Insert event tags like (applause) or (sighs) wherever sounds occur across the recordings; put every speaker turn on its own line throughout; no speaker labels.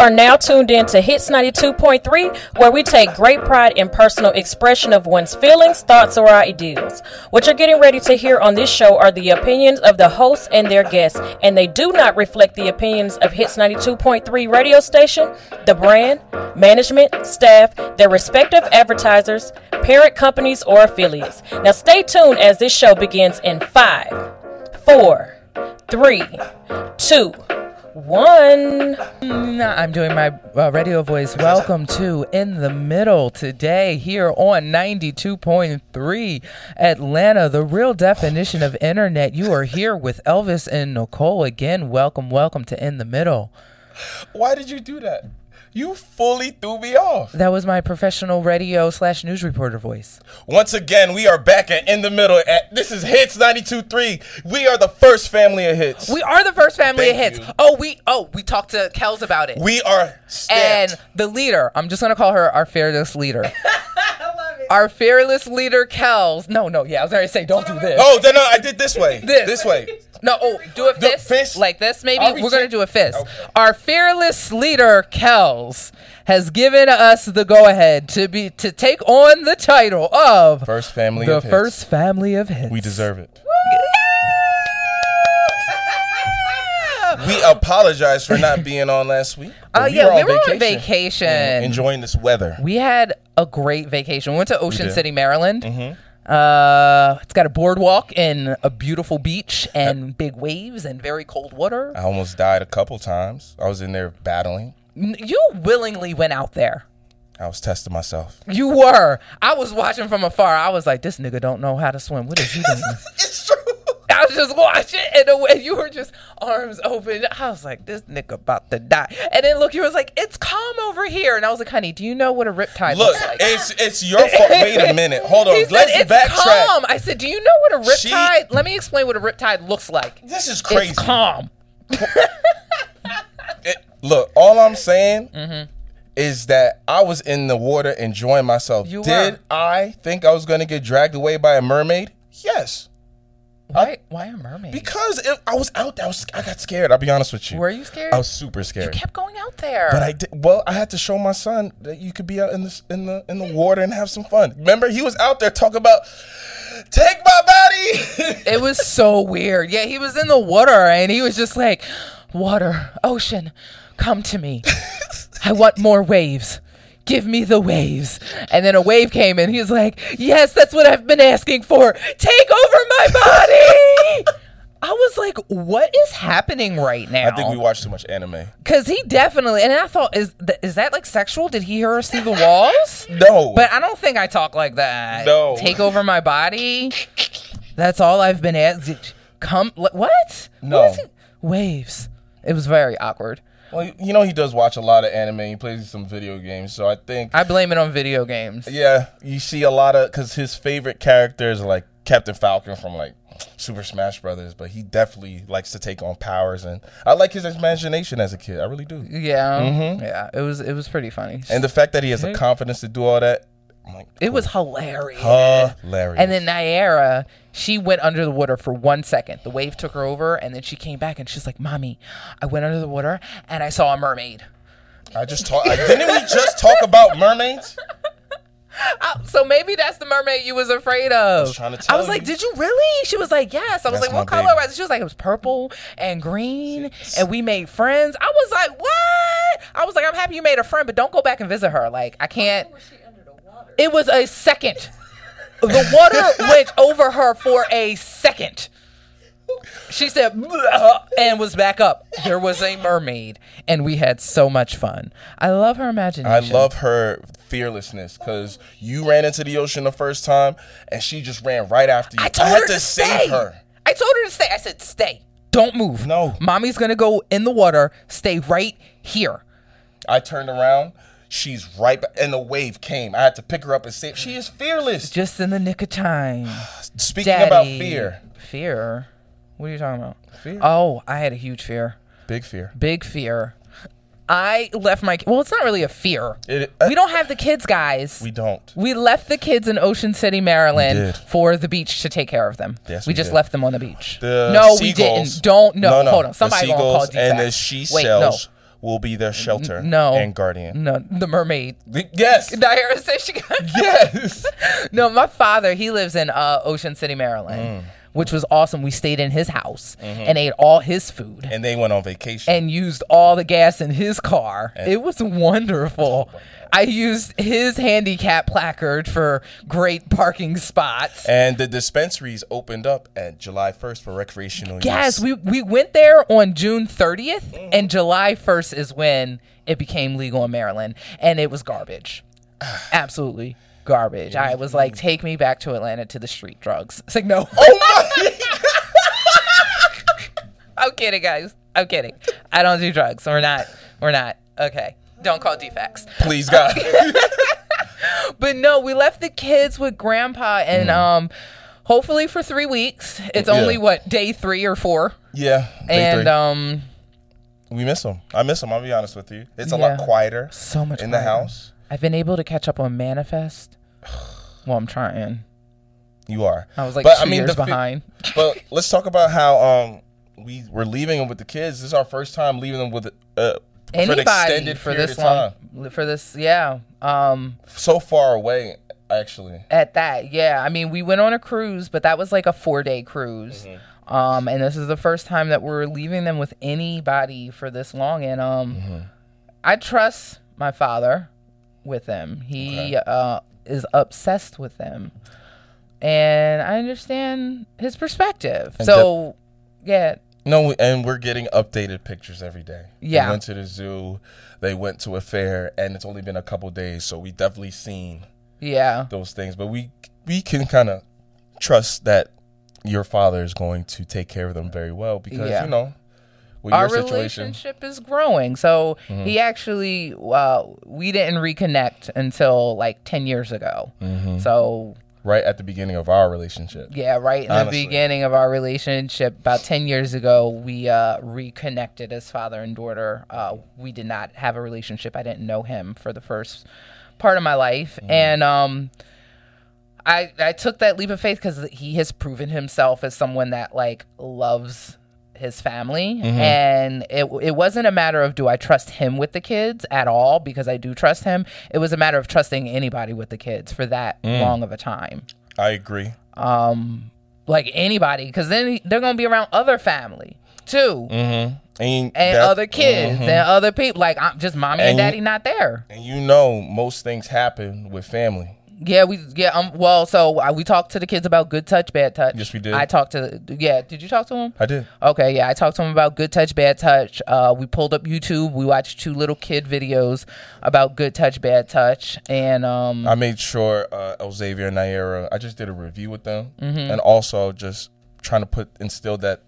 are now tuned in to Hits 92.3, where we take great pride in personal expression of one's feelings, thoughts, or ideals. What you're getting ready to hear on this show are the opinions of the hosts and their guests, and they do not reflect the opinions of Hits 92.3 radio station, the brand, management, staff, their respective advertisers, parent companies, or affiliates. Now stay tuned as this show begins in five, four, three, two, one.
I'm doing my uh, radio voice. Welcome to In the Middle today here on 92.3 Atlanta, the real definition of internet. You are here with Elvis and Nicole again. Welcome, welcome to In the Middle.
Why did you do that? You fully threw me off.
That was my professional radio slash news reporter voice.
Once again, we are back at In the Middle. At, this is Hits 92.3. We are the first family of hits.
We are the first family
Thank
of hits.
you.
Oh, we oh we talked to Kels about it.
We are
and the leader. I'm just gonna call her our fearless leader. (laughs) Our fearless leader, Kels. No, no, yeah, I was gonna say, don't do this.
oh, then no, I did this way.
This.
This way.
No, oh, do a fist,
fist?
like this. Maybe we're gonna do a fist.
Okay.
Our fearless leader, Kels, has given us the go-ahead to be to take on the title of
First family
the
of hits.
first family of hits.
We deserve it. (laughs) We apologize for not being on last week.
Oh
but uh,
yeah,
were
we were on vacation. Mm-hmm.
Enjoying this weather.
We had a great vacation. We went to Ocean
did.
City, Maryland. Mm-hmm. Uh, it's got a boardwalk and a beautiful beach and big waves and very cold water.
I almost died a couple times. I was in there battling.
You willingly went out there.
I was testing myself.
You were. I was watching from afar. I was like, this nigga don't know how to swim. What is he doing? (laughs)
It's true.
I was just watching, and the way you were just arms open, I was like, "This nigga about to die." And then look, you was like, "It's calm over here," and I was like, "Honey, do you know what a riptide
Look,
looks like?"
Look, it's it's your fault. (laughs) Wait a minute. Hold on.
Said
Let's
it's
backtrack.
calm. I said, "Do you know what a
She-
riptide?" Let me explain what a riptide looks like.
This is crazy.
It's calm. (laughs)
It- look, all I'm saying
Mm-hmm.
is that I was in the water enjoying myself.
You
Did
were.
I think I was going to get dragged away by a mermaid? Yes.
Why? Why a mermaid?
Because it, I was out there. I, was, I got scared. I'll be honest with you.
Were you scared?
I was super scared.
You kept going out there.
but I did well. I had to show my son that you could be out in the in the in the water and have some fun. Remember, he was out there talking about take my body.
it was so weird. Yeah, he was in the water and he was just like, "Water, ocean, come to me. I want more waves." Give me the waves. And then a wave came and he was like, Yes, that's what I've been asking for. Take over my body. (laughs) I was like, What is happening right now?
I think we watched too much anime.
Because he definitely, and I thought, is th- is that like sexual? Did he hear us through the walls? (laughs)
No,
But I don't think I talk like that.
No.
Take over my body. That's all I've been asked. Come, what? What
No.
is he- Waves. It was very awkward.
Well, you know he does watch a lot of anime. He plays some video games, so I think
I blame it on video games.
Yeah, you see a lot of because his favorite characters are like Captain Falcon from like Super Smash Brothers, but he definitely likes to take on powers, and I like his imagination as a kid. I really do,
Yeah,
Mm-hmm.
yeah. It was it was pretty funny.
and the fact that he has the confidence to do all that, like,
it was hilarious.
hilarious.
And then Naira, she went under the water for one second. The wave took her over, and then she came back, and she's like, "Mommy, I went under the water, and I saw a mermaid."
I just talk. Didn't we just talk about mermaids?
Oh, (laughs) so maybe that's the mermaid you was afraid of. I
was trying to tell
was like, "Did you really?" She was like, "Yes." I was
That's
like, "What color
baby.
was it?" She was like, "It was purple and green, and we made friends." I was like, "What?" I was like, "I'm happy you made a friend, but don't go back and visit her. Like, I can't." It was a second. The water went over her for a second. She said, and was back up. There was a mermaid, and we had so much fun. I love her imagination.
I love her fearlessness because you ran into the ocean the first time, and she just ran right after you.
I told
had
her
to,
to,
save
stay.
her.
I told her to stay. I said, "Stay. Don't move.
No.
mommy's gonna go in the water. Stay right here."
I turned around. She's right, and the wave came. I had to pick her up and save. She is fearless.
Just in the nick of time.
Speaking
Daddy.
about fear,
Fear. What are you talking about?
Fear.
Oh, I had a huge fear.
big fear.
Big fear. I left my. Well, it's not really a fear.
It- uh,
we don't have the kids, guys.
We don't.
We left the kids in Ocean City, Maryland, for the beach to take care of them.
Yes,
we,
we
just
did.
left them on the beach.
The
no, we didn't. Don't no.
No, no.
Hold on.
The
Somebody gonna call
seagulls and the she
Wait, no.
Will be their shelter
no.
and guardian.
No, the mermaid.
Yes. (laughs)
Naira said she got. (laughs)
yes.
no, my father, he lives in uh, Ocean City, Maryland, which was awesome. We stayed in his house and ate all his food
And they went on vacation.
and used all the gas in his car. It was wonderful. I used his handicap placard for great parking spots.
And the dispensaries opened up at July 1st for recreational
Yes,
use.
we, we went there on June 30th, and July 1st is when it became legal in Maryland, and it was garbage. (sighs) Absolutely garbage. I was like, take me back to Atlanta to the street drugs. It's like, no. (laughs)
Oh my (laughs)
I'm kidding, guys. I'm kidding. I don't do drugs. We're not. We're not. Okay. Don't call DFCS.
Please, God. (laughs)
But no, we left the kids with grandpa and um hopefully for 3 weeks. It's
Yeah.
only what day 3 or 4.
yeah.
And
three.
um
we miss them. I miss them. I'll be honest with you. It's a lot quieter
so much
in the house.
I've been able to catch up on Manifest. (sighs) Well, I'm trying.
You are.
I was like
But,
two
I mean,
years
fi-
behind. (laughs)
But let's talk about how um we were leaving them with the kids. This is our first time leaving them with uh, for an
Anybody
extended
for this long,
time.
for this, yeah. Um,
So far away, actually.
at that, yeah. I mean, we went on a cruise, but that was like a four day cruise.
Mm-hmm.
Um, and this is the first time that we're leaving them with anybody for this long. And um,
Mm-hmm.
I trust my father with them. He uh, is obsessed with them, and I understand his perspective.
And
so, yeah,
No, and we're getting updated pictures every day.
Yeah.
They went to the zoo. They went to a fair, and it's only been a couple days, so we definitely seen
yeah.
those things. But we we can kind of trust that your father is going to take care of them very well because
Yeah.
you know with
our
your situation.
relationship is growing. So
Mm-hmm.
he actually, uh, we didn't reconnect until like 10 years ago.
Mm-hmm.
So,
Right at the beginning of our relationship.
yeah, right in
Honestly.
the beginning of our relationship, about 10 years ago, we uh, reconnected as father and daughter. Uh, we did not have a relationship. I didn't know him for the first part of my life.
Mm-hmm.
And, um, I, I took that leap of faith because he has proven himself as someone that like loves his family and it, it wasn't a matter of do i trust him with the kids at all because i do trust him it was a matter of trusting anybody with the kids for that long of a time
I agree.
um like anybody because then they're gonna be around other family too
Mm-hmm. And,
and other kids
Mhm.
and other people like i'm just mommy and,
And you-
daddy not there
And you know, most things happen with family.
Yeah, we yeah um well so uh, we talked to the kids about good touch bad touch.
Yes, we did.
I talked to yeah. Did you talk to them?
I did.
Okay, yeah, I talked to them about good touch bad touch. Uh, we pulled up YouTube. We watched two little kid videos about good touch bad touch, and um
I made sure uh, Xavier and Naira. I just did a review with them,
Mm-hmm.
and also just trying to put instill that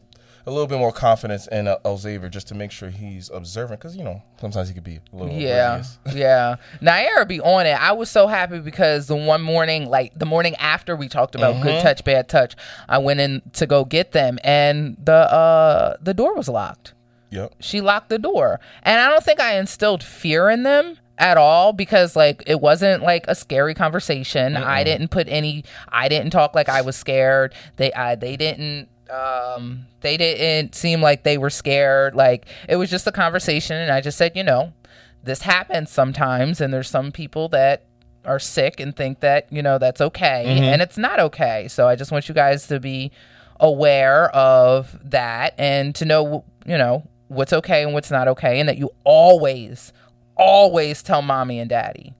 a little bit more confidence in uh, Xavier, just to make sure he's observant, because you know sometimes he could be a little
yeah (laughs) yeah. Naira be on it. I was so happy because the one morning, like the morning after we talked about good touch bad touch, I went in to go get them, and the uh the door was locked.
Yep.
she locked the door. And I don't think I instilled fear in them at all because like it wasn't like a scary conversation. I didn't put any I didn't talk like I was scared. They I they didn't um they didn't seem like they were scared. Like it was just a conversation and I just said, you know, this happens sometimes and there's some people that are sick and think that, you know, that's okay and it's not okay. So I just want you guys to be aware of that and to know, you know, what's okay and what's not okay and that you always always tell mommy and daddy.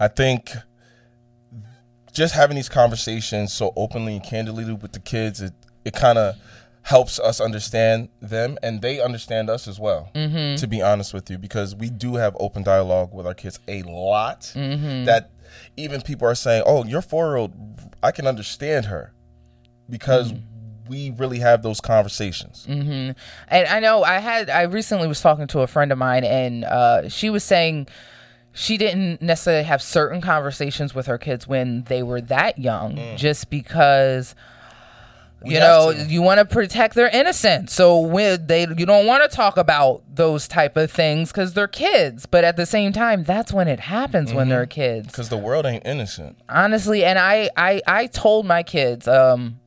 I think just having these conversations so openly and candidly with the kids, it, it kind of helps us understand them and they understand us as well,
Mm-hmm.
to be honest with you, because we do have open dialogue with our kids a lot
Mm-hmm.
that even people are saying, oh, your four year old, I can understand her because we really have those conversations.
And I know I had I recently was talking to a friend of mine and uh, she was saying she didn't necessarily have certain conversations with her kids when they were that young just because you know you want to protect their innocence. So when they you don't want to talk about those type of things because they're kids. But at the same time that's when it happens when they're kids.
Because the world ain't innocent.
honestly and I, I i told my kids um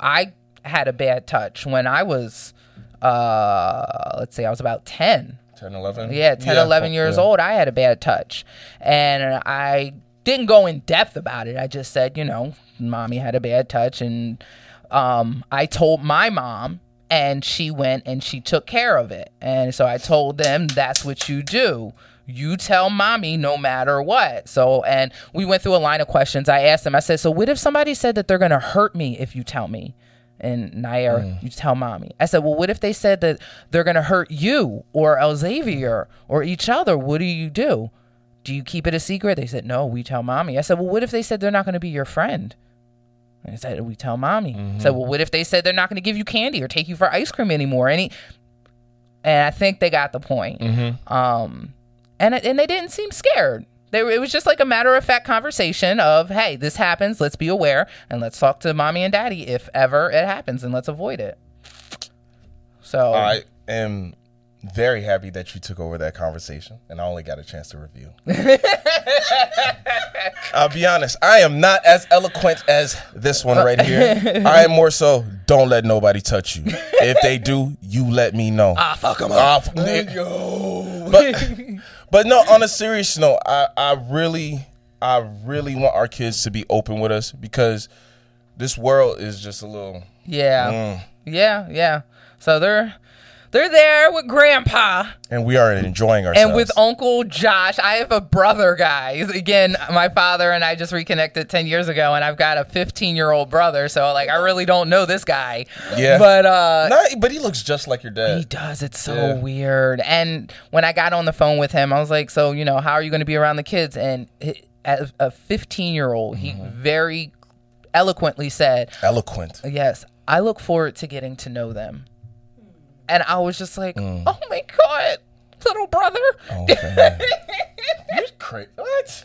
i had a bad touch when i was uh let's say i was about 10
10, 11?
yeah 10
Yeah,
11 years
yeah.
old i had a bad touch. And i didn't go in depth about it. I just said you know mommy had a bad touch. And um, i told my mom and she went and she took care of it. And so i told them that's what you do. You tell mommy no matter what. So and we went through a line of questions. I asked them i said so what if somebody said that they're going to hurt me if you tell me and Nair, mm. you tell mommy. I said, well, what if they said that they're going to hurt you or Elxavier or each other? What do you do? Do you keep it a secret? They said, no, we tell mommy. I said, well, what if they said they're not going to be your friend? I said, we tell mommy. I said, mm-hmm. well, what if they said they're not going to give you candy or take you for ice cream anymore? Any, and I think they got the point. Mm-hmm. Um, and and they didn't seem scared. They it was just like a matter of fact conversation of, hey, this happens. Let's be aware and let's talk to mommy and daddy if ever it happens, and let's avoid it. So
I am very happy that you took over that conversation, and I only got a chance to review. (laughs) I'll be honest, I am not as eloquent as this one right here. (laughs) I am more so, don't let nobody touch you. If they do, you let me know.
ah, fuck them
Ah,
up.
f- but, but no, on a serious note, I, I really, I really want our kids to be open with us because this world is just a little.
Yeah,
Mm.
yeah, yeah. So they're they're there with grandpa
And we are enjoying ourselves.
and with Uncle Josh. I have a brother, guys. Again, my father and I just reconnected ten years ago, and I've got a fifteen year old brother. So like, I really don't know this guy.
Yeah.
but uh.
Nah, but he looks just like your dad.
He does. It's so
Yeah.
weird. And when I got on the phone with him, I was like, "So, you know, how are you going to be around the kids?" And as a 15 year old, he
Mm-hmm.
very eloquently said,
Eloquent.
"Yes, I look forward to getting to know them." And I was just like,
Mm.
"Oh my god, little brother."
Oh, (laughs) man. You're crazy. What?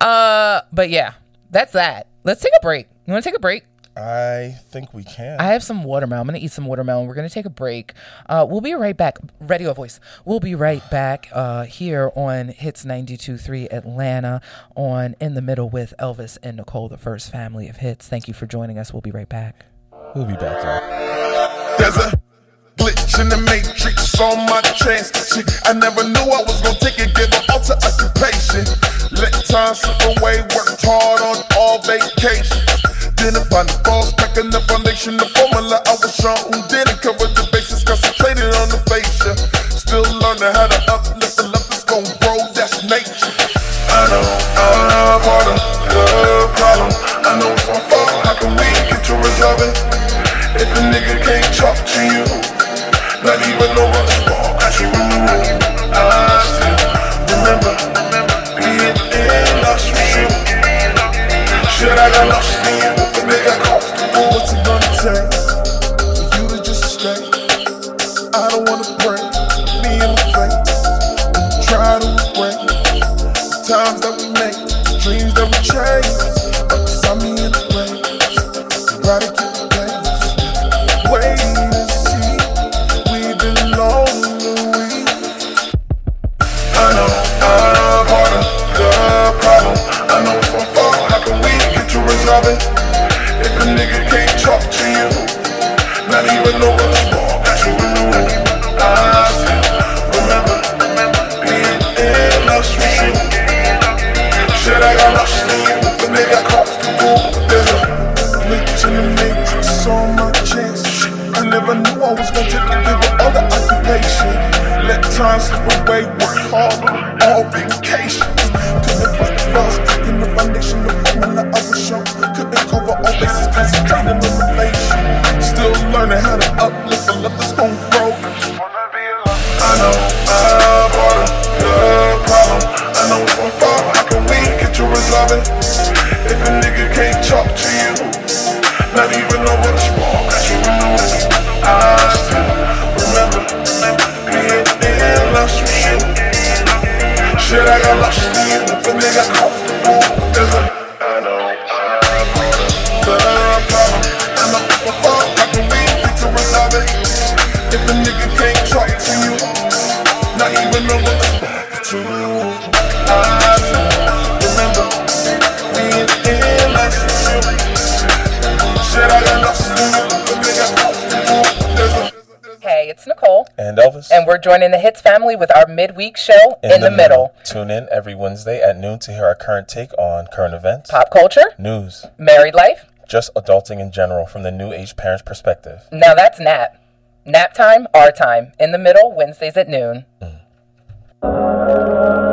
Uh, but yeah, that's that. Let's take a break. You want to take a break?
I think we can.
I have some watermelon. I'm gonna eat some watermelon. We're gonna take a break. Uh, we'll be right back. Radio voice. We'll be right back uh, here on Hits 92.3 Atlanta on In the Middle with Elvis and Nicole, the first family of hits. Thank you for joining us. We'll be right back.
we'll be back, y'all.
There's a glitch in the matrix on my transition. I never knew I was gonna take it, give all to occupation. Let time slip away, worked hard on all vacations. Didn't find the falls, packing the foundation, the formula I was shown. Didn't cover the bases, concentrated on the fascia. Still learning how to uplift the left is gon' grow, that's nature. I know I'm part of the problem. I know my fault, how can we get to resolve it? If a nigga can't talk to you, not even no response at you. I still remember being in lost. Shit, I got lost
Elvis.
Joining the Hits family with our midweek show, In, the, middle.
Tune in every Wednesday at noon to hear our current take on current events,
Pop culture,
news,
married life.
just adulting in general from the new age parent's perspective.
Now that's nap. Nap time, our time. In the middle, Wednesdays at noon.
Stuck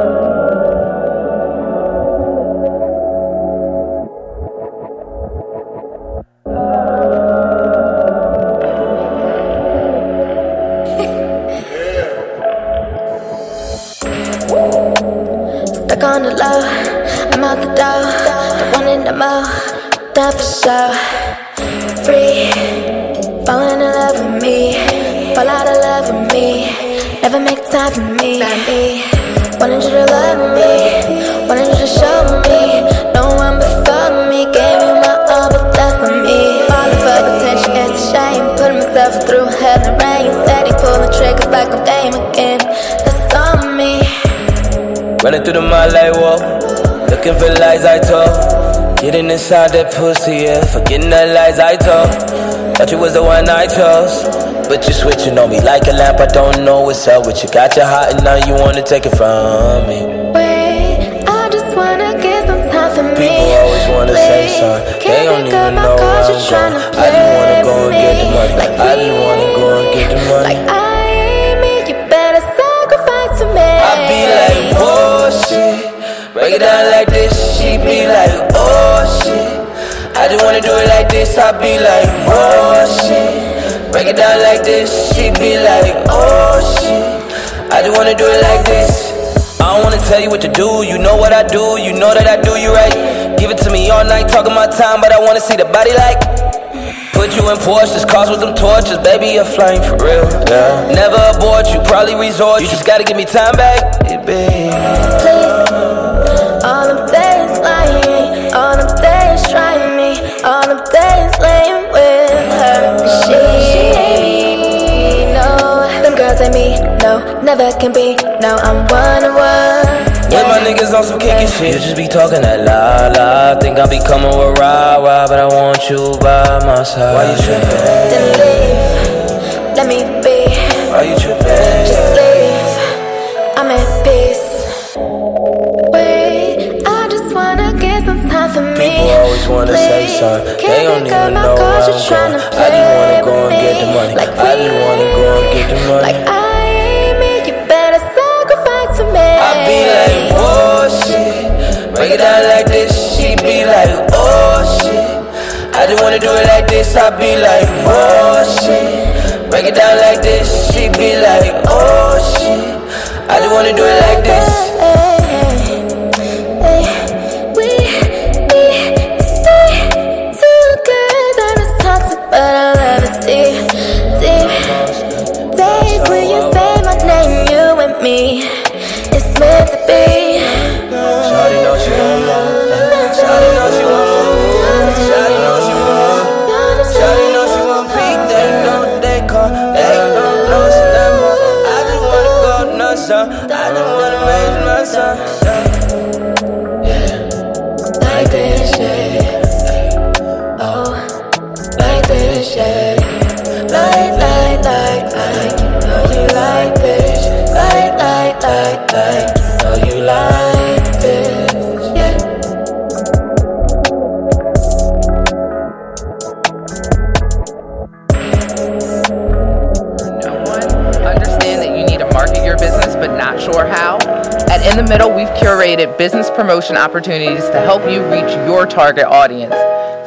on the low, I'm out the door. Don't want it no more, that for sure. Free, falling in love with me, fall out of love with me. Never make time for me. Wanted you to love me, wanted you to show me. No one before me gave you my all, but that's on me. Falling for attention is a shame. Putting myself through hell and rain. Steady pulling triggers like I'm game again. That's on me.
Running through the mud like whoa. Looking for lies I told. Getting inside that pussy, yeah. Forgetting the lies I told. Thought you was the one I chose. But you're switching on me like a lamp. I don't know what's up with you. Got your heart and now you wanna take it from me.
Wait, I just wanna get some time for me.
People always wanna say something. They
can't
don't even know where I'm going. I just wanna go and get the money.
Like
I just wanna go and get the money.
Like
Break it down like this, she be like, oh shit. I just wanna do it like this, I be like, oh shit. Break it down like this, she be like, oh shit. I just wanna do it like this. I don't wanna tell you what to do, you know what I do, you know that I do you right. Give it to me all night, talking my time, but I wanna see the body like. Put you in Porsches, cars with them torches, baby, you're flying for real. Yeah. Never abort you, probably resort. You just gotta give me time back, baby.
Please, all them days lying, all them days trying me, all them days laying with her. She ain't me, no. Them girls ain't me, no, never can be. No, I'm one on one.
When my niggas on some kinky shit, you just be talking that la la. Think I be coming with rah rah, but I want you by my side. Why you tripping?
Then leave, let me be.
People always wanna say something. They
can't
don't even know where I'm going. I just wanna go and get the money.
Like
I just wanna go and get the money.
Like I ain't me, you better sacrifice for me.
I be like, oh shit. Break it down like this, she be like, oh shit. I just wanna do it like this, I be like, oh shit. Break it down like this, she be like, oh shit. I just wanna do it like this.
In the Middle, we've curated business promotion opportunities to help you reach your target audience.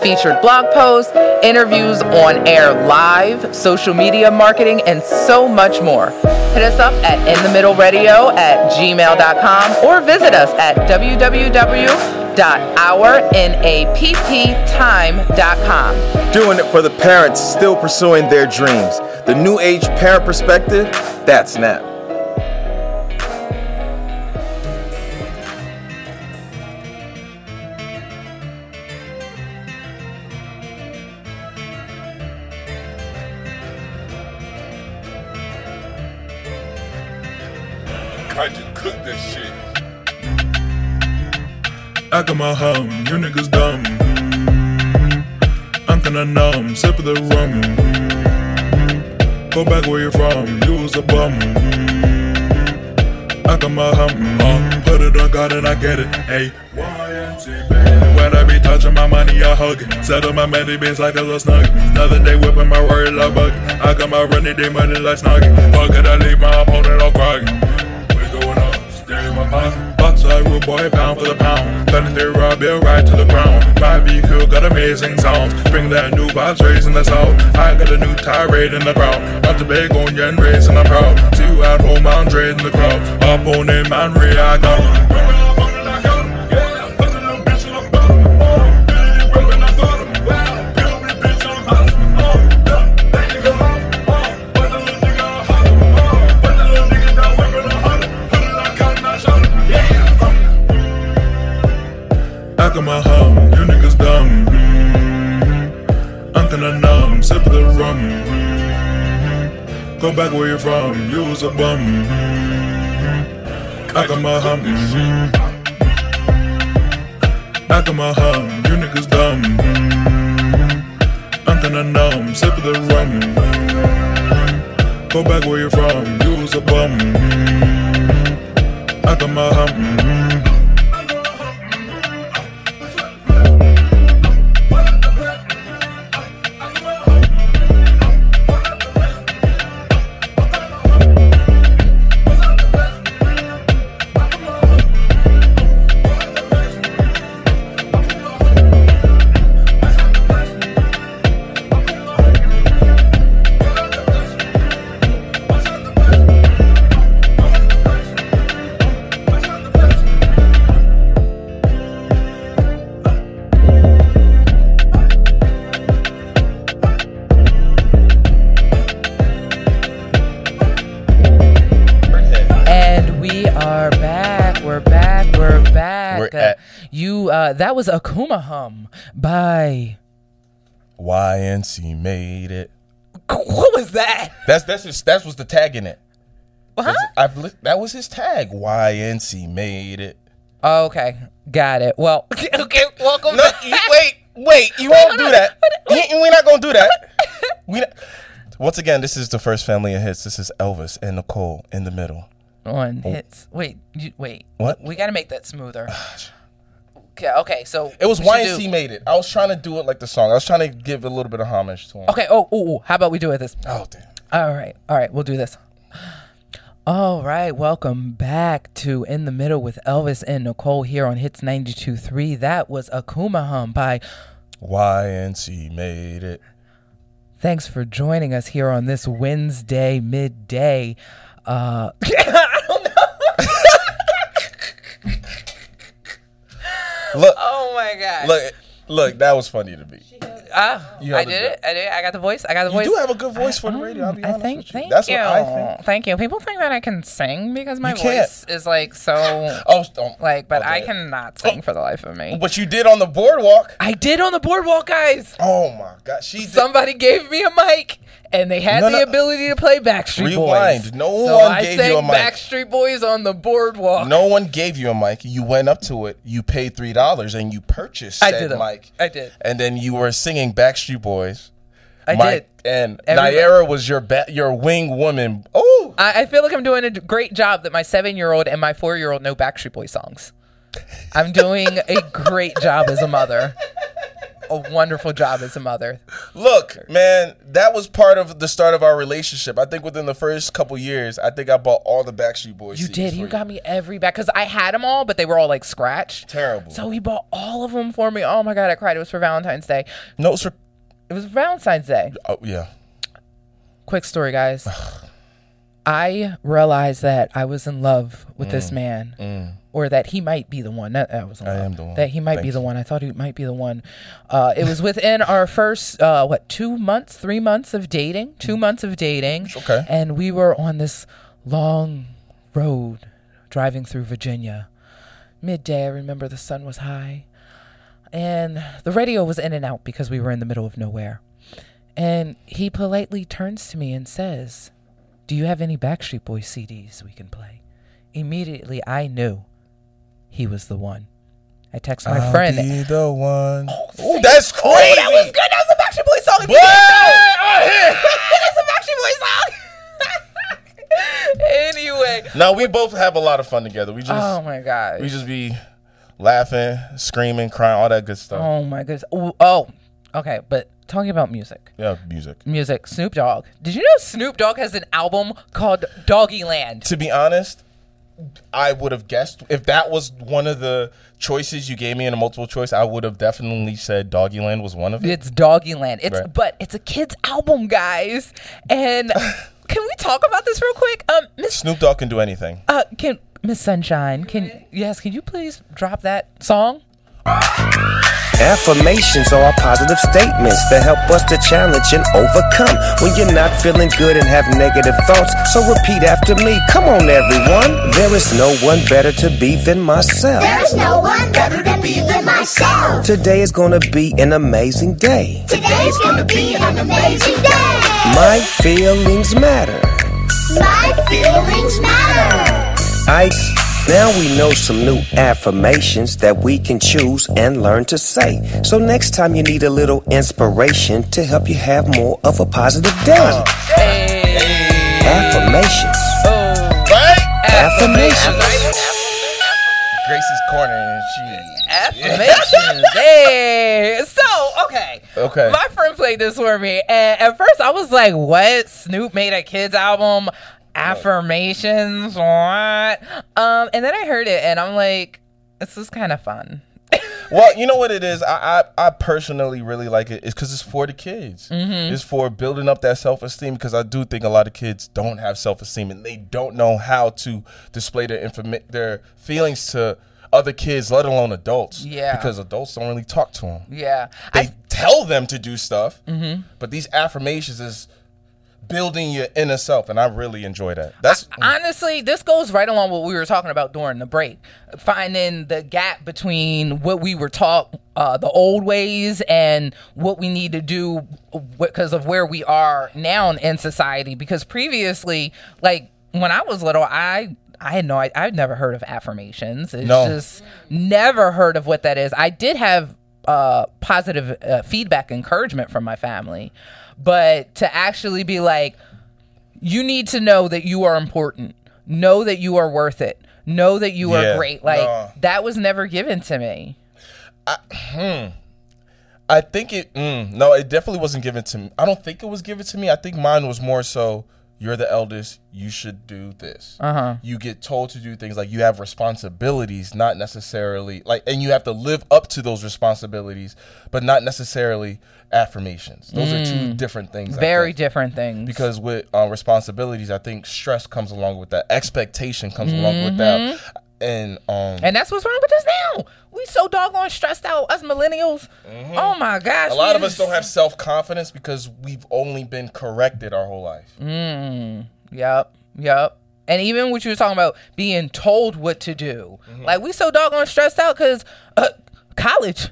Featured blog posts, interviews on air live, social media marketing, and so much more. Hit us up at inthemiddleradio at gmail.com or visit us at www.ournapptime.com.
Doing it for the parents still pursuing their dreams. The new age parent perspective, that's NAP.
I
got my hum, you niggas dumb. I'm kinda numb, sip of the rum. Go back where you're from, you was a bum. I got my hum, hum. Put it on God and I get it. Hey. When I be touching my money, I hug it. Settle my money bins like a little snuggie. Another day whipping my word like buggy. I got my running day money like snuggie. Fuck it, I leave my opponent all groggy. We going up, stay in my pocket. Box I rude boy, pound for the pound. Thunder through raw bill right to the ground. My vehicle got amazing sounds. Bring that new vibes, raising the sound. I got a new tirade in the crowd. Not the big onion, raising I'm proud. Two at home, I'm trading the crowd. Up on it, man, re I got. Go back where you're from, was a bum. Mm-hmm. I got my hum. Mm-hmm. I got my hum, you niggas dumb. Mm-hmm. I'm kinda numb, sip of the rum. Mm-hmm. Go back where you're from, was a bum. Mm-hmm. I got my hum.
Was Akuma Hum by.
YNC made it.
What was that?
That's that's his, that was the tag in it.
Huh?
I've that was his tag. YNC made it.
Oh, okay, got it. Well, (laughs) okay. Welcome.
No, you, wait, wait. You won't do that. You- We're not gonna do that. (laughs) We. Not, once again, this is the first family of hits. This is Elvis and Nicole in the middle.
One oh. hits. Wait, you, wait.
What?
We got to make that smoother. Ah, okay. Okay. So
It was YNC
do-
made it. I was trying to do it like the song. I was trying to give a little bit of homage to him.
Okay. Oh, ooh, ooh. How about we do it this?
Oh damn.
All right. All right. We'll do this. All right. Welcome back to In the Middle with Elvis and Nicole here on Hits 92.3. That was Akuma Hum by
YNC made it.
Thanks for joining us here on this Wednesday midday. Uh, (laughs)
Look, (laughs)
oh my god!
look, look. That was funny to me.
Ah,
You
I did it. I did. I got the voice. I got the
You
voice.
do have a good voice for the radio. I'll be
I
honest
think.
with you.
Thank
That's
you.
what I think.
Thank you. People think that I can sing because my voice is like so (gasps)
Oh, don't-
like, but I
okay.
cannot sing for the life of me.
But you did on the boardwalk.
I did on the boardwalk, guys.
Oh my god, she did.
Somebody gave me a mic, and they had
No,
the
no.
ability to play Backstreet
Rewind.
Boys.
No
so
one
I
gave you a mic.
Backstreet Boys on the boardwalk.
No one gave you a mic. You went up to it. You paid three dollars and you purchased
I did.
mic.
I did.
And then you were singing Backstreet Boys.
I
Mike,
did.
And
Everybody-
Naira was your ba- your wing woman. Oh,
I, I feel like I'm doing a great job that my seven year old and my four year old know Backstreet Boys songs. I'm doing a great job as a mother. A wonderful job as a mother.
look, man, that was part of the start of our relationship. I think within the first couple years, I think I bought all the Backstreet Boys.
You did.
for
You got me every back because I had them all, but they were all like scratched.
Terrible.
So he bought all of them for me. Oh my god, I cried. It was for Valentine's Day.
notes for.
It was Valentine's Day.
Oh yeah.
Quick story, guys. (sighs) I realized that I was in love with this mm, man, mm. Or that he might be the one. That, that was.
I am the one.
That he might be the one. I thought he might be the one. Uh, it was within our first uh, what two months, three months of dating. Two months of dating.
Okay.
And we were on this long road driving through Virginia. Midday, I remember the sun was high, and the radio was in and out because we were in the middle of nowhere. And he politely turns to me and says, Do you have any Backstreet Boys CDs we can play? Immediately, I knew he was the one. I text my
I'll
friend.
be the one. Oh, that's crazy.
Oh, that was good. That was a Backstreet Boys song.
Boy. I (laughs)
a Backstreet Boys song. (laughs) anyway,
Now we both have a lot of fun together. We just
oh my god.
we just be laughing, screaming, crying, all that good stuff.
Oh my goodness. Oh, oh, okay. But talking about music,
Yeah, music.
music. Snoop Dogg. Did you know Snoop Dogg has an album called Doggyland?
To be honest, I would have guessed if that was one of the choices you gave me in a multiple choice. I would have definitely said Doggyland was one of it.
It's Doggyland. It's
Right.
but it's a kid's album, guys. And (laughs) can we talk about this real quick? Um, Miss
Snoop Dogg can do anything.
uh, can Miss Sunshine, can yes, can you please drop that song?
Affirmations are positive statements that help us to challenge and overcome when you're not feeling good and have negative thoughts. So repeat after me. Come on, everyone. There is no one better to be than myself.
There's no one better to be than myself.
Today is gonna be an amazing day.
Today is gonna be an amazing day.
My feelings matter.
My feelings matter.
I now we know some new affirmations that we can choose and learn to say. So next time you need a little inspiration to help you have more of a positive day. Affirmations.
Oh, Right?
Affirmations.
Gracie's corner and she.
Affirmations. (laughs) hey. So, okay.
Okay.
My friend played this for me, and at first I was like, "What? Snoop made a kids album? Affirmations? What?" Um, and then I heard it, and I'm like, "This is kind of fun." (laughs)
Well, you know what it is. I I, I personally really like it. It's because it's for the kids. It's for building up that self esteem. Because I do think a lot of kids don't have self esteem and they don't know how to display their informa- their feelings to other kids, let alone adults.
Yeah.
Because adults don't really talk to them.
Yeah.
They
I,
tell them to do stuff, but these affirmations is building your inner self, and I really enjoy that. That's
honestly, this goes right along what we were talking about during the break, finding the gap between what we were taught, uh, the old ways, and what we need to do because of where we are now in society. Because previously, like when I was little, I I had no, I, I'd never heard of affirmations. It's
No.
just never heard of what that is. I did have uh, positive uh, feedback, encouragement from my family, but to actually be like, you need to know that you are important. Know that you are worth it. Know that you
Yeah,
are great. Like
no.
that was never given to me.
I think it. Mm, no, it definitely wasn't given to me. I don't think it was given to me. I think mine was more so. You're the eldest. You should do this. Uh-huh. You get told to do things like you have responsibilities, not necessarily like, and you have to live up to those responsibilities, but not necessarily affirmations. Those are two different things.
Very different things.
because with uh, responsibilities, I think stress comes along with that. Expectation comes along with that, and um,
and that's what's wrong with us now. We so doggone stressed out, us millennials. Oh my gosh.
Mm-hmm. a lot of us don't have self confidence because we've only been corrected our whole life.
Yep. Yep. And even what you were talking about being told what to do.
Mm-hmm.
Like we so doggone stressed out because uh, college.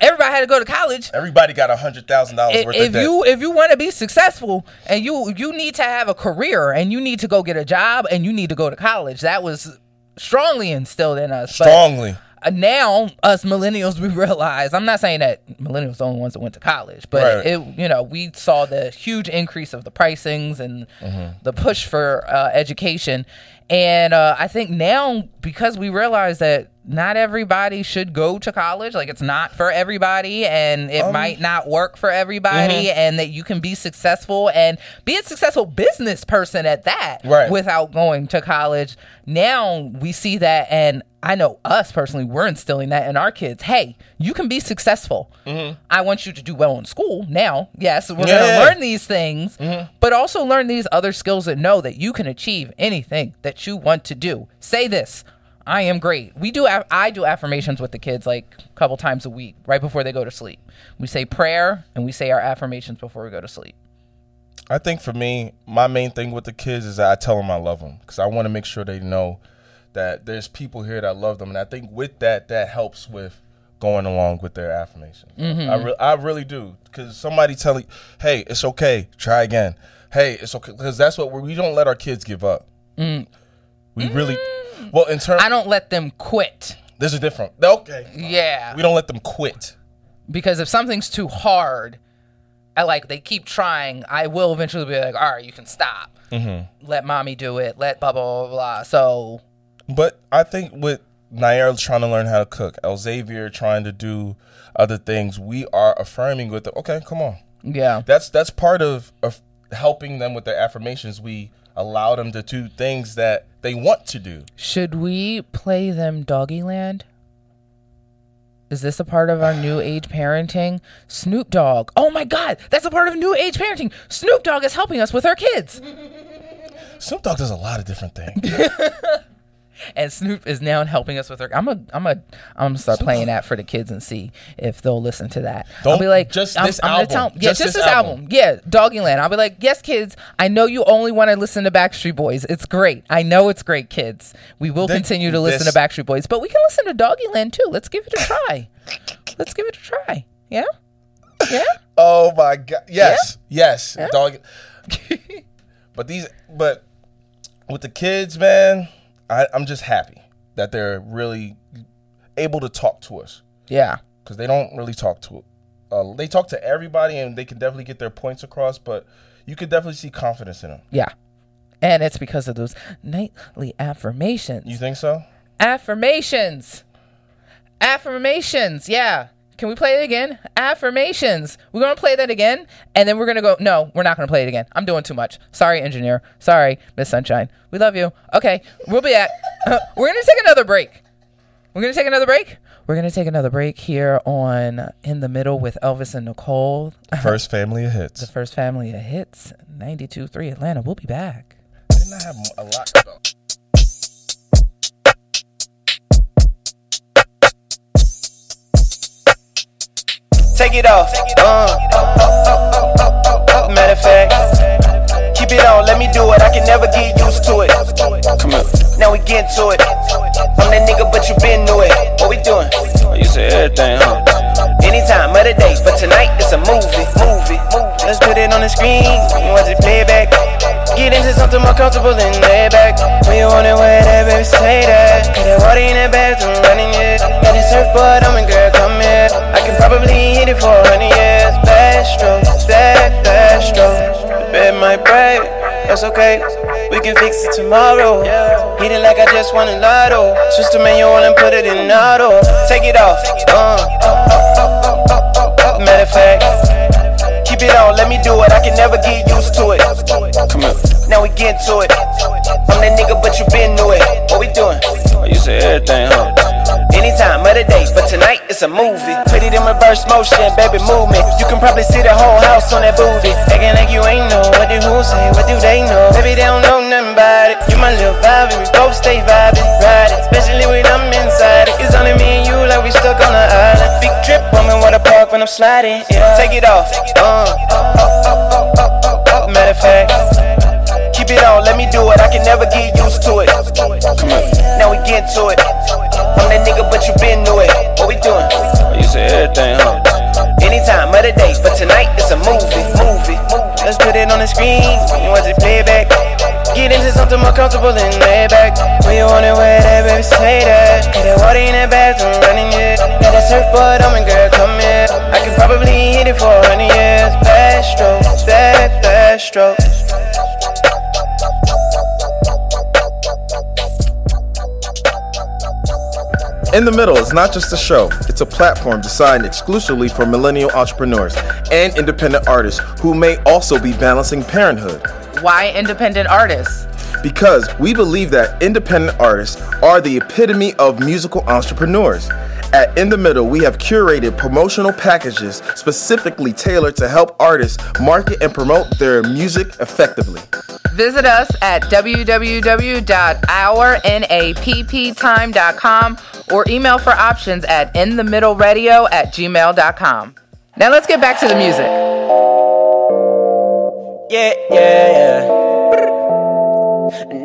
Everybody had to go to college.
Everybody got a hundred thousand dollars
if,
worth
if
of
you if you want to be successful and you you need to have a career and you need to go get a job and you need to go to college that was strongly instilled in us
strongly.
uh, now us millennials (laughs) we realize i'm not saying that millennials are the only ones that went to college but
Right.
it you know we saw the huge increase of the pricings and the push for uh, education and uh, i think now because we realize that not everybody should go to college like it's not for everybody and it oh. might not work for everybody mm-hmm. and that you can be successful and be a successful business person at that
Right.
without going to college. Now we see that and i know us personally we're instilling that in our kids. Hey you can be successful. Mm-hmm. I want you to do well in school now. Yes we're going to learn these things mm-hmm. but also learn these other skills that know that you can achieve anything that you want to do say this I am great. We do. I do affirmations with the kids like a couple times a week, right before they go to sleep. We say prayer and we say our affirmations before we go to sleep.
I think for me, my main thing with the kids is that I tell them I love them because I want to make sure they know that there's people here that love them, and I think with that, that helps with going along with their affirmation. Mm-hmm. I, re- I really do because somebody telling, "Hey, it's okay, try again." Hey, it's okay because that's what we're, we don't let our kids give up. Mm. We really, well, in terms,
I don't let them quit.
This is different. Okay,
Yeah,
we don't let them quit.
because if something's too hard, I like they keep trying. I will eventually be like, all right, you can stop.
Mm-hmm.
Let mommy do it. Let blah blah blah blah. So
But I think with Nair trying to learn how to cook, El Xavier trying to do other things, we are affirming with them. Okay, come on.
yeah,
That's that's part of, of helping them with their affirmations. We allow them to do things that they want to do.
should we play them Doggyland? Is this a part of our new age parenting? Snoop Dogg. Oh my God, that's a part of new age parenting. Snoop Dogg is helping us with our kids.
Snoop Dogg does a lot of different things. (laughs)
and Snoop is now helping us with her. I'm a, I'm a, I'm gonna start playing that for the kids and see if they'll listen to that. I'll
Don't-
be like,
just
I'm,
this
I'm
album.
tell yeah,
Just
just,
this
this album.
album.
yeah, Doggyland. I'll be like, yes, kids, I know you only want to listen to Backstreet Boys. It's great. I know it's great, kids. We will
Then
continue to listen
this-
to Backstreet Boys, but we can listen to Doggyland too. Let's give it a try. Let's give it a try. Yeah, yeah.
Oh my god! Yes, yes, dog. (laughs) but these, but with the kids, man, I, I'm just happy that they're really able to talk to us
Yeah.
because they don't really talk to. Uh, they talk to everybody and they can definitely get their points across, but you could definitely see confidence in them.
Yeah. And it's because of those nightly affirmations.
You think so?
Affirmations. Affirmations. Yeah. Can we play it again? Affirmations. We're going to play that again. And then we're going to go. No, we're not going to play it again. I'm doing too much. Sorry, engineer. Sorry, Miss Sunshine. We love you. Okay. We'll be at. (laughs) we're going to take another break. We're going to take another break. We're going to take another break here on In the Middle with Elvis and Nicole. (laughs)
First family of hits.
The first family of hits, 92 3 Atlanta. We'll be back.
Didn't I have a lot
Take it off. Uh. Matter of fact, keep it on. Let me do it. I can never get used to it. Come on. Now we get to it. I'm that nigga, but you been to it. What we doing? You say everything, huh? Anytime, the day, but tonight it's a movie. Movie. Let's put it on the screen. Watch it play back. Get into something more comfortable than lay back. When you want it, where that, baby, say that. Got that water in that bathroom running, yeah. Got that surfboard on me, girl, here. I can probably hit it for a hundred years. Bad strokes, bad, bad strokes. The bed might break, that's okay. We can fix it tomorrow. Hit it like I just won a lotto. Switch the manual and put it in auto. Take it off. Uh. Matter of fact, keep it on. Let me do it. I can never get used to it. Come on. Now we get to it. I'm that nigga, but you been knew it. What we doing? You say everything, huh? Anytime, other days, but tonight a movie. Put it in reverse motion, baby, movement. You can probably see the whole house on that booty. Acting like you ain't know what do who say, what do they know? Baby, they don't know nothing about it. You my little vibe, and we both stay vibing, riding. Especially when I'm inside it. It's only me and you, like we stuck on the island. Big trip, I'm in water park when I'm sliding. Yeah. Take it off. Uh. Matter of fact. Keep it on, let me do it. I can never get used to it. Come on. Now we get to it. I'm that nigga, but you been knew it. The screen. You want to play back? Get into something more comfortable lay back. When you want it, that, baby, say that. Got that water in that bathroom running, yeah. Got that surfboard girl, come here. I can probably hit it for a hundred years.
In the Middle is not just a show, it's a platform designed exclusively for millennial entrepreneurs and independent artists who may also be balancing parenthood.
Why independent artists?
Because we believe that independent artists are the epitome of musical entrepreneurs. At In the Middle, we have curated promotional packages specifically tailored to help artists market and promote their music effectively.
Visit us at www.ournapptime.com or email for options at inthemiddleradio at gmail.com. Now let's get back to the music.
Yeah, yeah, yeah.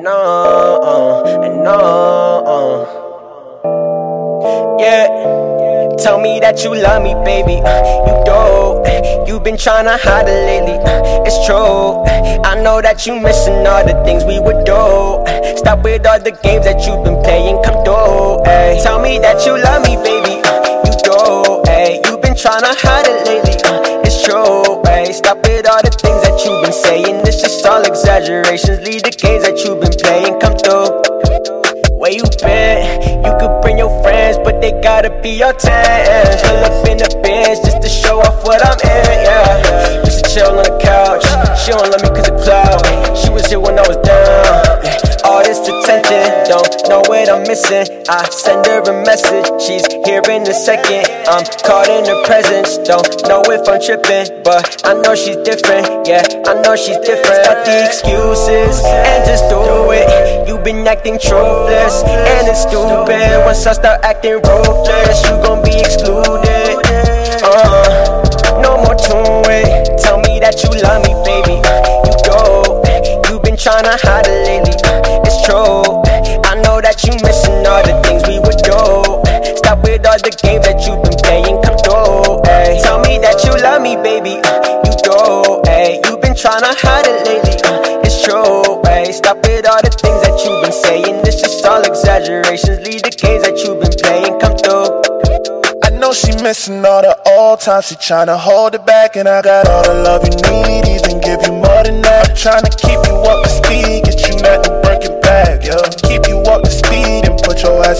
No, no. Yeah. Tell me that you love me, baby. Uh, you do. You've been tryna hide it lately. Uh, it's true. I know that you missing all the things we would do. Stop with all the games that you've been playing. Come through. Tell me that you love me, baby. Uh, you do. Ay. You've been tryna hide it
tan. Pull up in the bench just to show off what I'm in, yeah. Used to chill on the couch, she don't love me cause of cloud. She was here when I was down. All this attention, don't know what I'm missing. I send her a message, she's second. I'm caught in her presence, don't know if I'm tripping, but I know she's different. Yeah, I know she's different. Got the excuses and just do it. You've been acting truthless and it's stupid. Once I start acting ruthless, you gon' be excluded. Uh, no more to it. Tell me that you love me, baby. You go. You've been tryna hide tryna hide it lately. Uh, it's true. Ay. Stop with all the things that you've been saying. It's just all exaggerations. Leave the games that you've been playing. Come through.
I know she missing all the old times. She tryna hold it back, and I got all the love you need. Even give you more than that. I'm Tryna keep you up to speed, get you that new Birkin bag, yeah.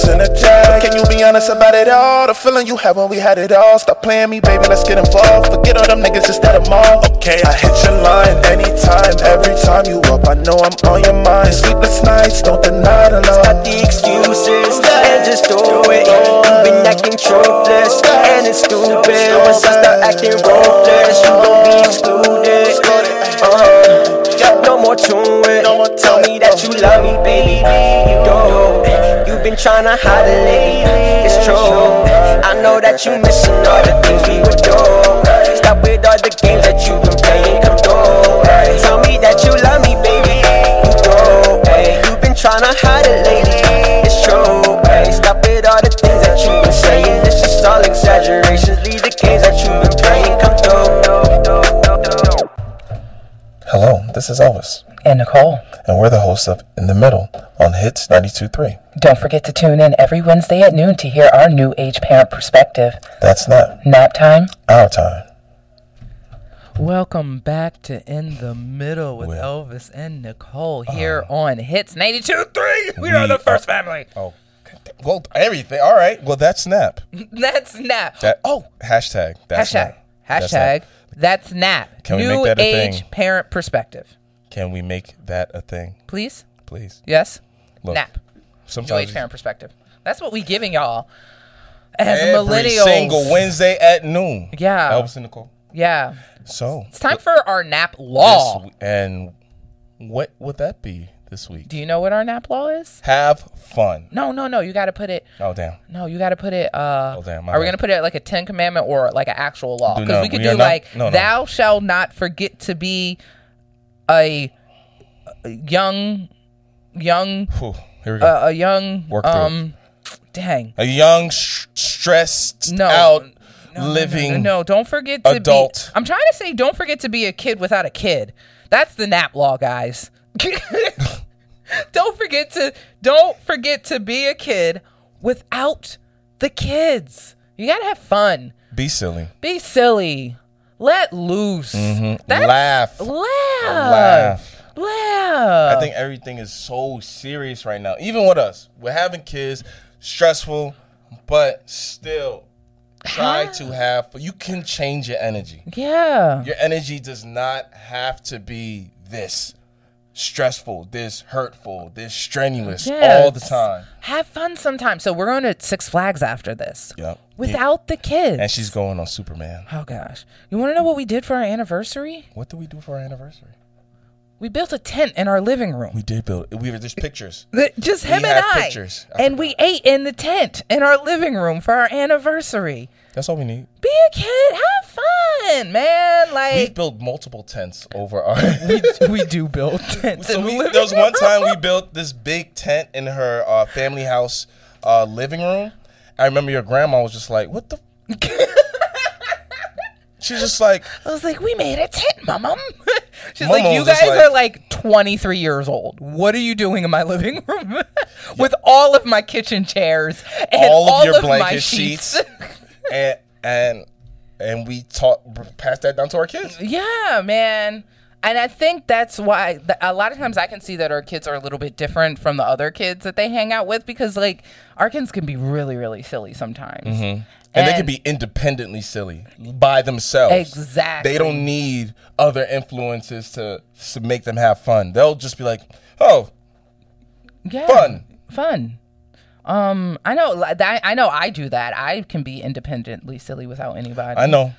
Put your ass in. Can you be honest about it all? The feeling you had when we had it all. Stop playing me, baby. Let's get involved. Forget all them niggas, just let them all. Okay, I hit your line anytime, every time you up. I know I'm on your mind. Sleepless nights, don't deny the love.
Got the excuses and just do it. You've been acting truthless and it's stupid. Once I start acting ruthless, you gon' be excluded. Uh, no more to it. Tell me that you love me, baby. You go. Been tryna hide it lately. It's true. I know that you missing all the things we would do. Stop with all the games that you've been playing. Come through. Tell me that you love me, baby. You go. Ay, You've been tryna hide it lately. It's true. Ay, Stop with all the things that you've been saying. It's just all exaggerations. Leave the games that you've been playing. Come through.
Hello, this is Elvis,
And Nicole,
and we're the hosts of In the Middle on Hits 92.3.
don't forget to tune in every Wednesday at noon to hear our new age parent perspective.
That's not
Nap time.
our time.
Welcome back to In the Middle with
Well.
Elvis and Nicole uh, here on Hits 92.3. We, are the first
are-
family.
Oh, well, everything. All right. Well, that's Snap. (laughs)
That's Nap.
That, oh, hashtag. That's
Hashtag.
Snap. That's
Hashtag.
Snap.
That's Nap.
Can we
New
make that a
age
thing?
parent perspective.
Can we make that a thing,
Please?
please?
Yes?
Look,
Nap. New
Sometimes
age parent perspective. That's what we giving y'all as
every
millennials.
single Wednesday at noon.
Yeah.
Elvis and Nicole.
Yeah.
So
It's time for our nap law.
this, and what would that be this week?
Do you know what our nap law is?
Have fun.
No, no, no. You got to put it.
Oh damn.
No, you got to put it. Uh,
Oh, damn,
are we gonna put it like a Ten Commandment or like an actual law? Because we could
we
do
not-
like,
no, no.
"Thou shall not forget to be a, young, young,
Whew, here we go.
uh, a young,
Work through
um, dang,
a young, sh- stressed
No.
out,
No, no,
living.
No, no, no, don't forget to
adult.
Be, I'm trying to say, don't forget to be a kid without a kid. That's the nap law, guys. (laughs) don't forget to don't forget to be a kid without the kids. You gotta have fun.
Be silly.
Be silly. Let loose. Mm-hmm. That's-
Laugh.
Laugh.
Laugh.
Laugh.
I think everything is so serious right now. Even with us, we're having kids, stressful, but still try to have. You can change your energy.
Yeah.
Your energy does not have to be this stressful, this hurtful, this strenuous all the time.
Have fun sometimes. So we're going to Six Flags after this.
Yep.
Without the kids.
And she's going on Superman.
Oh gosh. You want to know what we did for our anniversary?
What did we do for our anniversary?
We built a tent in our living room.
We did build. We were just pictures.
Just him
We
and I.
pictures. I
And we ate in the tent in our living room for our anniversary.
That's all we need.
Be a kid, have fun, man. Like we've
built multiple tents over our. (laughs)
we, we do build tents
so we, there was one time we built this big tent in her uh, family house uh, living room. I remember your grandma was just like, "What the?" (laughs) She's just like,
I was like, we made a tent, mom. (laughs) She's like, you guys
like-
are like 23 years old. What are you doing in my living room with all of my kitchen chairs and
all of your
my
blanket sheets, and and and we taught passed that down to our kids.
yeah, man. And I think that's why a lot of times I can see that our kids are a little bit different from the other kids that they hang out with because like our kids can be really really silly sometimes.
Mm-hmm. And, they can be independently silly by themselves.
Exactly.
They don't need other influences to, to make them have fun. They'll just be like, oh,
yeah,
fun.
fun. Um, I know that I know I do that. I can be independently silly without anybody.
I know.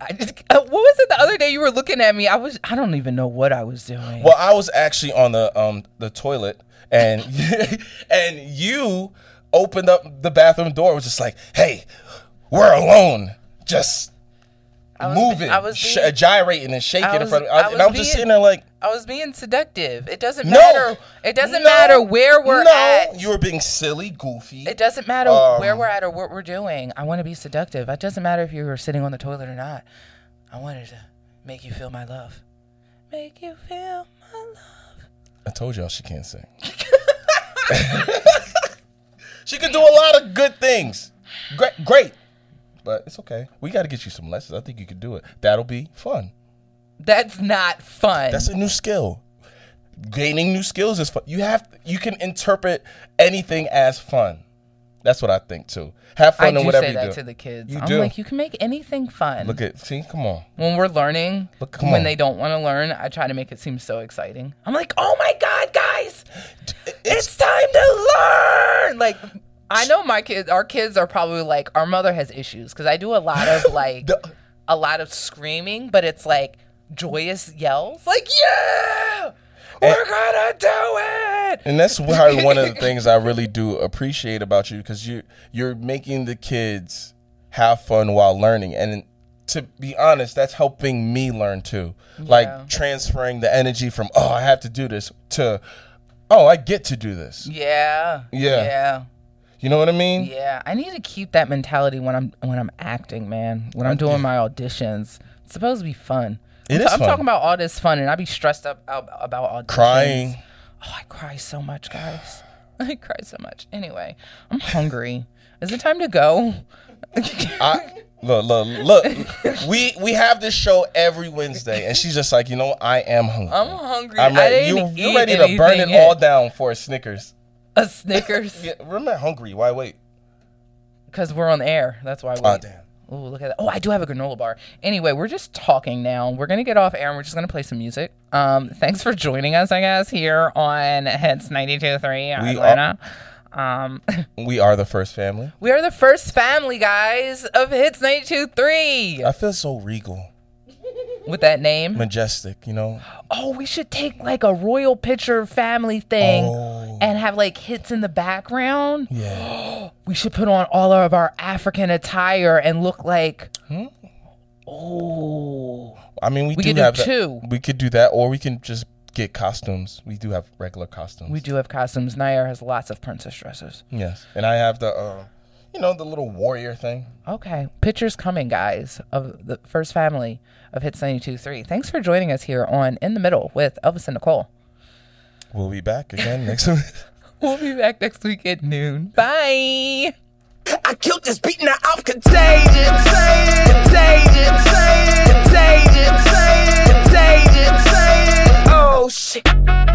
I just, uh, what was it the other day you were looking at me? I was I don't even know what I was doing.
Well, I was actually on the um the toilet and (laughs) and you opened up the bathroom door. It was just like, hey, we're alone. Just
was
moving,
I was
sh- gyrating and shaking
I
in front of me.
I
I, and
was
I'm just sitting there like,
I was being seductive. It doesn't
No.
matter. It doesn't
No.
matter where we're
no,
at.
you were being silly, goofy.
It doesn't matter
Um,
where we're at or what we're doing. I want to be seductive. It doesn't matter if you were sitting on the toilet or not. I wanted to make you feel my love. Make you feel my love.
I told y'all she can't sing. (laughs) (laughs) she can do a lot of good things. Great, great. But it's okay. We got to get you some lessons. I think you could do it. That'll be fun.
That's not fun.
That's a new skill. Gaining new skills is fun. You have you can interpret anything as fun. That's what I think too. Have
I
fun
do
in whatever
say that to the kids.
You
I'm
do.
like, you can make anything fun.
Look at see, come on.
when we're learning,
come
when
on.
they don't want to learn, I try to make it seem so exciting. I'm like, oh my god, guys, it's time to learn. Like, I know my kids, our kids are probably like, our mother has issues because I do a lot of (laughs) like, a lot of screaming, but it's like joyous yells, like, yeah, we're gonna do it.
And that's why (laughs) one of the things I really do appreciate about you because you you're making the kids have fun while learning, and to be honest, that's helping me learn too.
Yeah.
Like transferring the energy from oh I have to do this to oh I get to do this.
Yeah,
Yeah.
yeah.
You know what I mean?
Yeah, I need to keep that mentality when I'm when I'm acting, man. When I'm doing my auditions, it's supposed to be fun.
It
I'm,
is
I'm
fun.
talking about all this fun, and I be stressed up out, about auditions.
Crying.
Oh, I cry so much, guys. (laughs) I cry so much. Anyway, I'm hungry. Is it time to go?
I, look, look, look. we we have this show every Wednesday, and she's just like, you know, I am hungry.
I'm hungry.
I'm ready. You,
eat
ready to burn it
anything
all down for a Snickers.
A Snickers. (laughs)
Yeah, not hungry? Why wait?
Because we're on the air. That's why.
Oh
wait.
damn.
Oh, look at that. Oh, I do have a granola bar. Anyway, we're just talking now. We're going to get off air and we're just going to play some music. Um, thanks for joining us, I guess, here on Hits 92.3
We
Atlanta. Um, (laughs)
We are the first family.
we are the first family, guys, of Hits 92.3
I feel so regal,
with that name.
majestic. You know.
Oh, we should take like a royal picture family thing
Oh.
and have like hits in the background.
Yeah. (gasps)
We should put on all of our African attire and look like.
Hmm?
Oh.
I mean, we,
We
do
could do
have that-
two.
We could do that, or we can just get costumes. We do have regular costumes.
We do have costumes. Nair has lots of princess dresses.
Yes, and I have the, uh, you know, the little warrior thing.
Okay. Pictures coming, guys, of the first family of Hits 92.3. Thanks for joining us here on In the Middle with Elvis and Nicole.
We'll be back again (laughs) next week. (laughs)
we'll be back next week at noon. Bye.
I killed this beat now I'm contagious. Contagious. Contagious. Contagious. Contagious. Oh, shit.